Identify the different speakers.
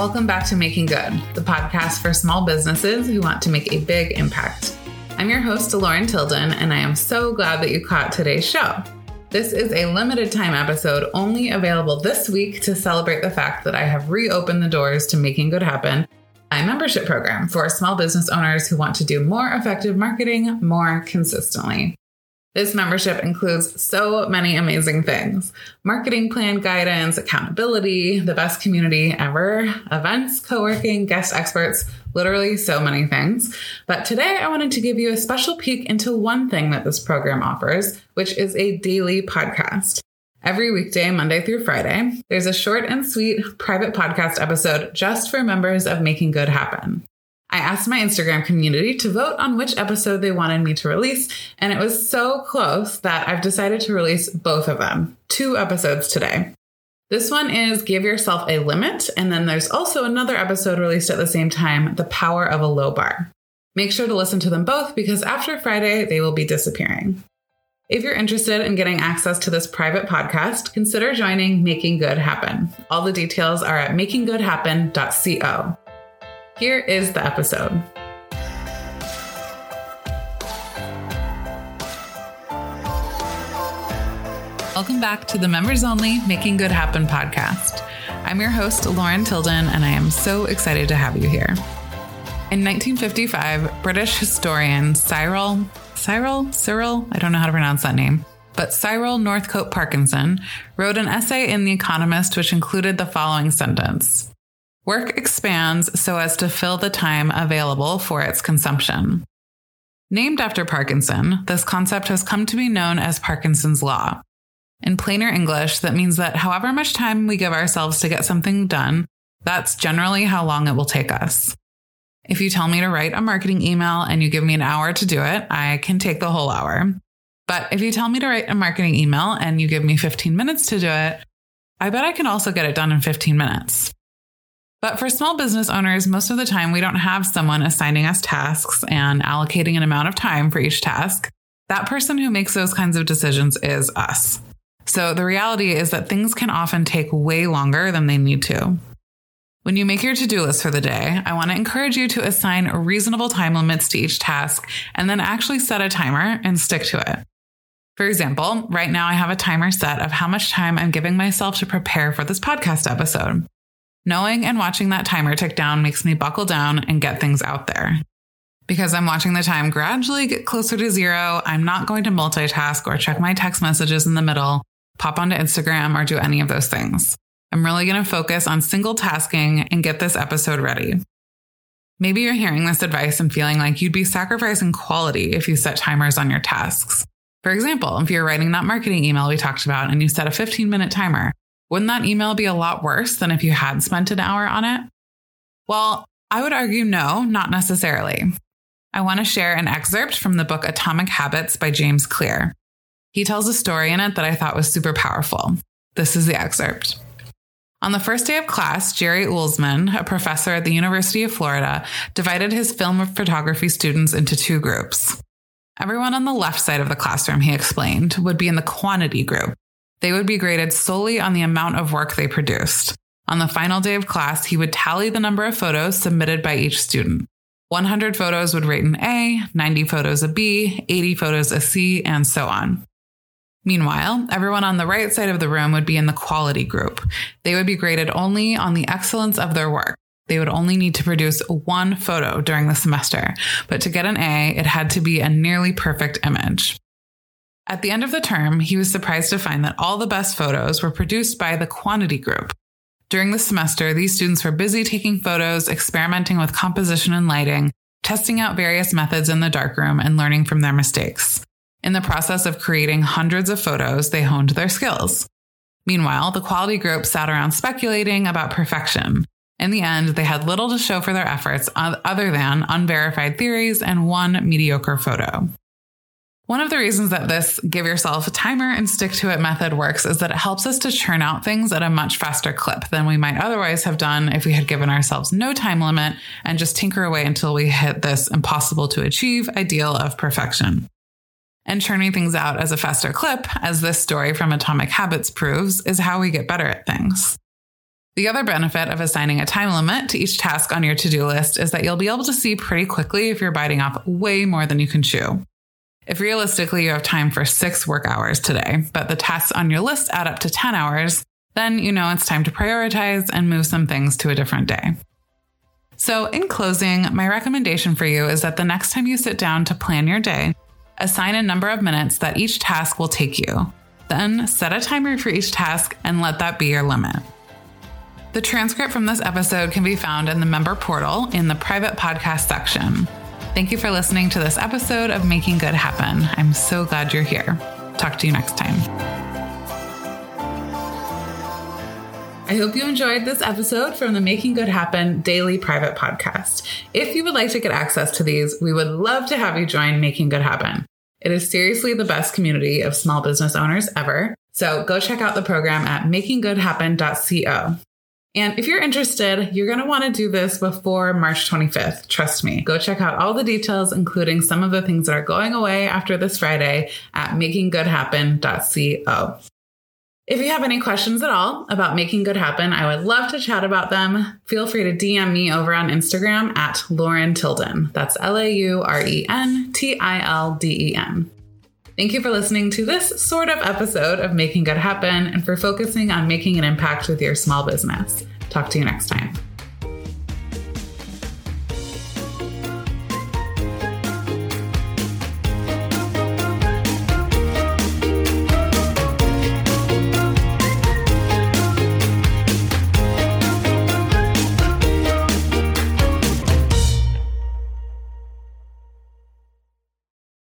Speaker 1: Welcome back to Making Good, the podcast for small businesses who want to make a big impact. I'm your host, Lauren Tilden, and I am so glad that you caught today's show. This is a limited time episode only available this week to celebrate the fact that I have reopened the doors to Making Good Happen, my membership program for small business owners who want to do more effective marketing more consistently. This membership includes so many amazing things marketing plan guidance, accountability, the best community ever, events, co working, guest experts, literally so many things. But today I wanted to give you a special peek into one thing that this program offers, which is a daily podcast. Every weekday, Monday through Friday, there's a short and sweet private podcast episode just for members of Making Good Happen. I asked my Instagram community to vote on which episode they wanted me to release, and it was so close that I've decided to release both of them, two episodes today. This one is Give Yourself a Limit, and then there's also another episode released at the same time, The Power of a Low Bar. Make sure to listen to them both because after Friday, they will be disappearing. If you're interested in getting access to this private podcast, consider joining Making Good Happen. All the details are at makinggoodhappen.co. Here is the episode. Welcome back to the members only Making Good Happen podcast. I'm your host, Lauren Tilden, and I am so excited to have you here. In 1955, British historian Cyril, Cyril, Cyril, I don't know how to pronounce that name, but Cyril Northcote Parkinson wrote an essay in The Economist which included the following sentence Work expands so as to fill the time available for its consumption. Named after Parkinson, this concept has come to be known as Parkinson's Law. In plainer English, that means that however much time we give ourselves to get something done, that's generally how long it will take us. If you tell me to write a marketing email and you give me an hour to do it, I can take the whole hour. But if you tell me to write a marketing email and you give me 15 minutes to do it, I bet I can also get it done in 15 minutes. But for small business owners, most of the time we don't have someone assigning us tasks and allocating an amount of time for each task. That person who makes those kinds of decisions is us. So the reality is that things can often take way longer than they need to. When you make your to do list for the day, I want to encourage you to assign reasonable time limits to each task and then actually set a timer and stick to it. For example, right now I have a timer set of how much time I'm giving myself to prepare for this podcast episode. Knowing and watching that timer tick down makes me buckle down and get things out there. Because I'm watching the time gradually get closer to zero, I'm not going to multitask or check my text messages in the middle, pop onto Instagram, or do any of those things. I'm really going to focus on single tasking and get this episode ready. Maybe you're hearing this advice and feeling like you'd be sacrificing quality if you set timers on your tasks. For example, if you're writing that marketing email we talked about and you set a 15 minute timer, wouldn't that email be a lot worse than if you had spent an hour on it? Well, I would argue no, not necessarily. I want to share an excerpt from the book Atomic Habits by James Clear. He tells a story in it that I thought was super powerful. This is the excerpt. On the first day of class, Jerry Uelsmann, a professor at the University of Florida, divided his film photography students into two groups. Everyone on the left side of the classroom, he explained, would be in the quantity group, they would be graded solely on the amount of work they produced. On the final day of class, he would tally the number of photos submitted by each student. 100 photos would rate an A, 90 photos a B, 80 photos a C, and so on. Meanwhile, everyone on the right side of the room would be in the quality group. They would be graded only on the excellence of their work. they would only need to produce one photo during the semester, but to get an A, it had to be a nearly perfect image. At the end of the term, he was surprised to find that all the best photos were produced by the quantity group. During the semester, these students were busy taking photos, experimenting with composition and lighting, testing out various methods in the darkroom, and learning from their mistakes. In the process of creating hundreds of photos, they honed their skills. Meanwhile, the quality group sat around speculating about perfection. In the end, they had little to show for their efforts other than unverified theories and one mediocre photo. One of the reasons that this give yourself a timer and stick to it method works is that it helps us to churn out things at a much faster clip than we might otherwise have done if we had given ourselves no time limit and just tinker away until we hit this impossible to achieve ideal of perfection. And churning things out as a faster clip, as this story from Atomic Habits proves, is how we get better at things. The other benefit of assigning a time limit to each task on your to do list is that you'll be able to see pretty quickly if you're biting off way more than you can chew. If realistically you have time for six work hours today, but the tasks on your list add up to 10 hours, then you know it's time to prioritize and move some things to a different day. So, in closing, my recommendation for you is that the next time you sit down to plan your day, assign a number of minutes that each task will take you. Then set a timer for each task and let that be your limit. The transcript from this episode can be found in the member portal in the private podcast section. Thank you for listening to this episode of Making Good Happen. I'm so glad you're here. Talk to you next time. I hope you enjoyed this episode from the Making Good Happen daily private podcast. If you would like to get access to these, we would love to have you join Making Good Happen. It is seriously the best community of small business owners ever. So go check out the program at makinggoodhappen.co. And if you're interested, you're going to want to do this before March 25th. Trust me. Go check out all the details, including some of the things that are going away after this Friday at makinggoodhappen.co. If you have any questions at all about making good happen, I would love to chat about them. Feel free to DM me over on Instagram at Lauren Tilden. That's L A U R E N T I L D E N. Thank you for listening to this sort of episode of Making Good Happen and for focusing on making an impact with your small business. Talk to you next time.